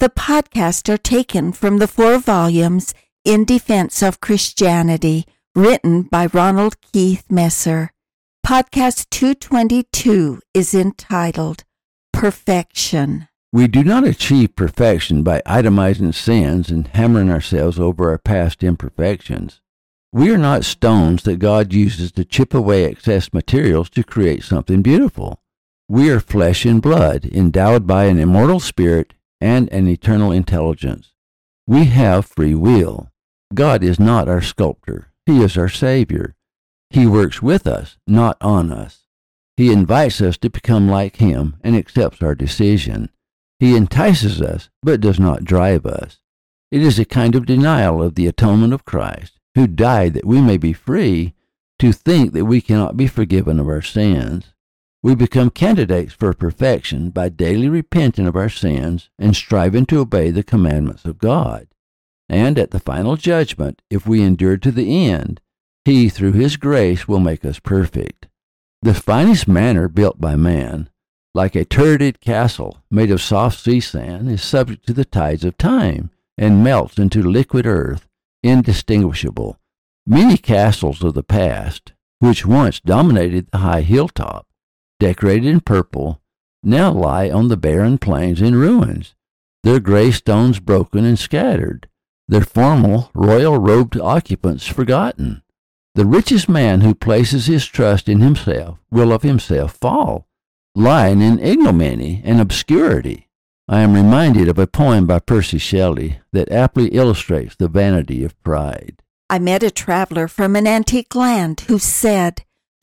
The podcasts are taken from the four volumes In Defense of Christianity, written by Ronald Keith Messer. Podcast 222 is entitled Perfection. We do not achieve perfection by itemizing sins and hammering ourselves over our past imperfections. We are not stones that God uses to chip away excess materials to create something beautiful. We are flesh and blood, endowed by an immortal spirit and an eternal intelligence. We have free will. God is not our sculptor, He is our Savior. He works with us, not on us. He invites us to become like Him and accepts our decision. He entices us, but does not drive us. It is a kind of denial of the atonement of Christ, who died that we may be free, to think that we cannot be forgiven of our sins. We become candidates for perfection by daily repenting of our sins and striving to obey the commandments of God. And at the final judgment, if we endure to the end, He, through His grace, will make us perfect. The finest manor built by man, like a turreted castle made of soft sea sand, is subject to the tides of time and melts into liquid earth, indistinguishable. Many castles of the past, which once dominated the high hilltop, decorated in purple, now lie on the barren plains in ruins, their gray stones broken and scattered, their formal, royal robed occupants forgotten. The richest man who places his trust in himself will of himself fall, lying in ignominy and obscurity. I am reminded of a poem by Percy Shelley that aptly illustrates the vanity of pride. I met a traveler from an antique land who said,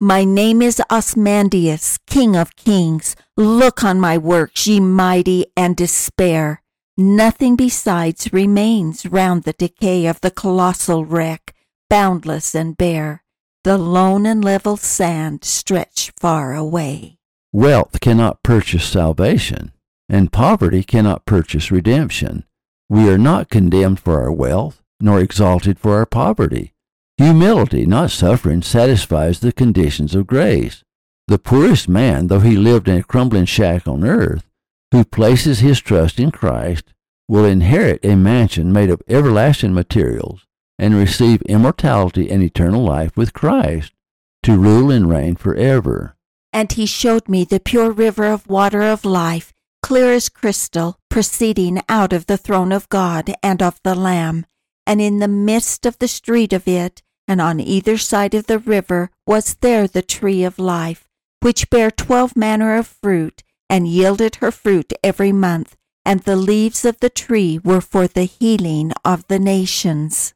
My name is Ozymandias, King of Kings. Look on my works, ye mighty, and despair. Nothing besides remains round the decay of the colossal wreck, boundless and bare. The lone and level sand stretch far away. Wealth cannot purchase salvation, and poverty cannot purchase redemption. We are not condemned for our wealth, nor exalted for our poverty. Humility, not suffering, satisfies the conditions of grace. The poorest man, though he lived in a crumbling shack on earth, who places his trust in Christ, will inherit a mansion made of everlasting materials and receive immortality and eternal life with Christ to rule and reign forever. And he showed me the pure river of water of life, clear as crystal, proceeding out of the throne of God and of the Lamb. And in the midst of the street of it, and on either side of the river was there the tree of life, which bare twelve manner of fruit, and yielded her fruit every month, and the leaves of the tree were for the healing of the nations.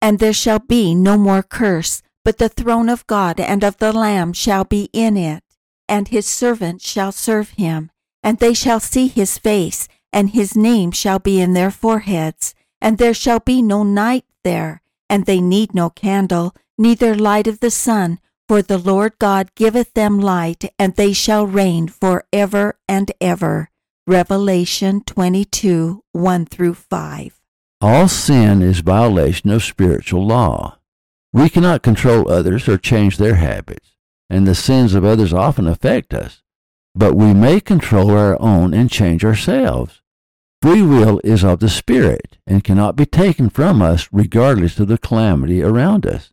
And there shall be no more curse, but the throne of God and of the Lamb shall be in it, and his servants shall serve him, and they shall see his face, and his name shall be in their foreheads, and there shall be no night there and they need no candle, neither light of the sun, for the Lord God giveth them light, and they shall reign for ever and ever. Revelation 22 1 through 5. All sin is violation of spiritual law. We cannot control others or change their habits, and the sins of others often affect us. But we may control our own and change ourselves. Free will is of the Spirit and cannot be taken from us regardless of the calamity around us.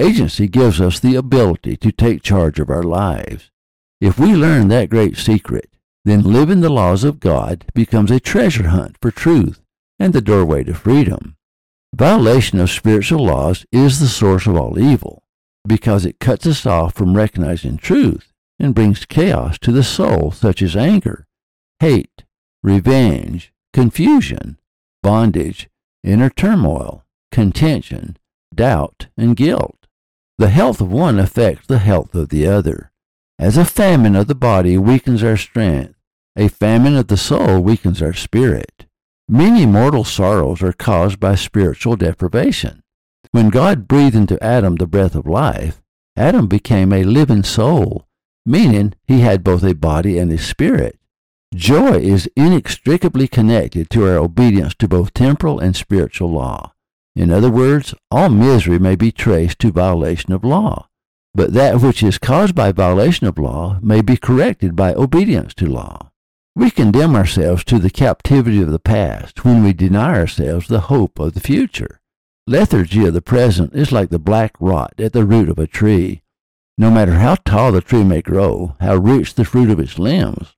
Agency gives us the ability to take charge of our lives. If we learn that great secret, then living the laws of God becomes a treasure hunt for truth and the doorway to freedom. Violation of spiritual laws is the source of all evil because it cuts us off from recognizing truth and brings chaos to the soul, such as anger, hate, revenge, confusion, bondage, inner turmoil, contention, doubt, and guilt. The health of one affects the health of the other. As a famine of the body weakens our strength, a famine of the soul weakens our spirit. Many mortal sorrows are caused by spiritual deprivation. When God breathed into Adam the breath of life, Adam became a living soul, meaning he had both a body and a spirit. Joy is inextricably connected to our obedience to both temporal and spiritual law. In other words, all misery may be traced to violation of law, but that which is caused by violation of law may be corrected by obedience to law. We condemn ourselves to the captivity of the past when we deny ourselves the hope of the future. Lethargy of the present is like the black rot at the root of a tree. No matter how tall the tree may grow, how rich the fruit of its limbs,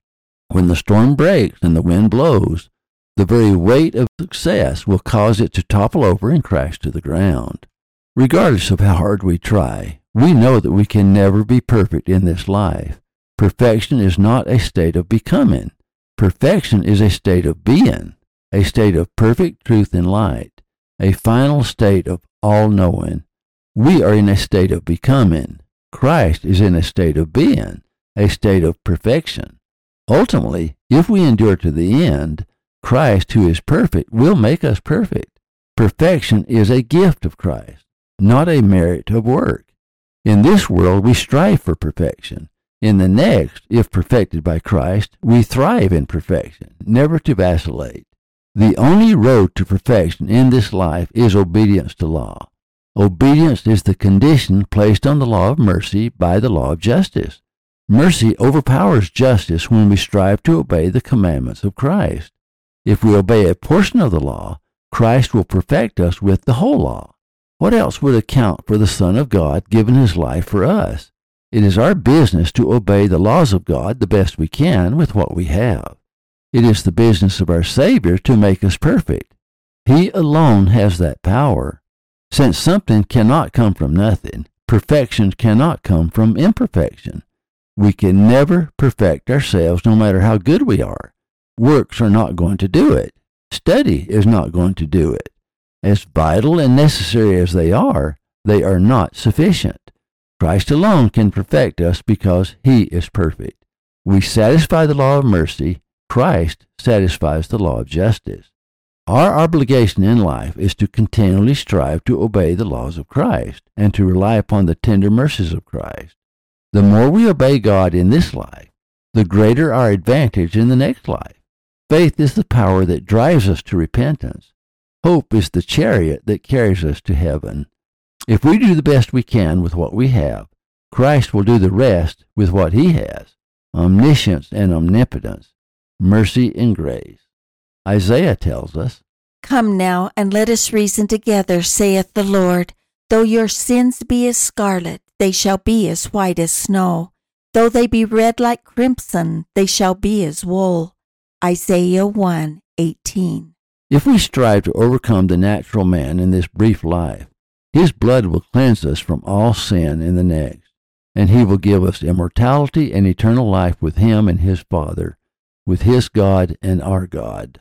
when the storm breaks and the wind blows, the very weight of success will cause it to topple over and crash to the ground. Regardless of how hard we try, we know that we can never be perfect in this life. Perfection is not a state of becoming. Perfection is a state of being, a state of perfect truth and light, a final state of all knowing. We are in a state of becoming. Christ is in a state of being, a state of perfection. Ultimately, if we endure to the end, Christ, who is perfect, will make us perfect. Perfection is a gift of Christ, not a merit of work. In this world, we strive for perfection. In the next, if perfected by Christ, we thrive in perfection, never to vacillate. The only road to perfection in this life is obedience to law. Obedience is the condition placed on the law of mercy by the law of justice. Mercy overpowers justice when we strive to obey the commandments of Christ. If we obey a portion of the law, Christ will perfect us with the whole law. What else would account for the Son of God giving his life for us? It is our business to obey the laws of God the best we can with what we have. It is the business of our Savior to make us perfect. He alone has that power. Since something cannot come from nothing, perfection cannot come from imperfection. We can never perfect ourselves no matter how good we are. Works are not going to do it. Study is not going to do it. As vital and necessary as they are, they are not sufficient. Christ alone can perfect us because he is perfect. We satisfy the law of mercy. Christ satisfies the law of justice. Our obligation in life is to continually strive to obey the laws of Christ and to rely upon the tender mercies of Christ. The more we obey God in this life, the greater our advantage in the next life. Faith is the power that drives us to repentance. Hope is the chariot that carries us to heaven. If we do the best we can with what we have, Christ will do the rest with what he has omniscience and omnipotence, mercy and grace. Isaiah tells us, Come now, and let us reason together, saith the Lord. Though your sins be as scarlet, they shall be as white as snow. Though they be red like crimson, they shall be as wool. Isaiah 1 18. If we strive to overcome the natural man in this brief life, his blood will cleanse us from all sin in the next, and he will give us immortality and eternal life with him and his Father, with his God and our God.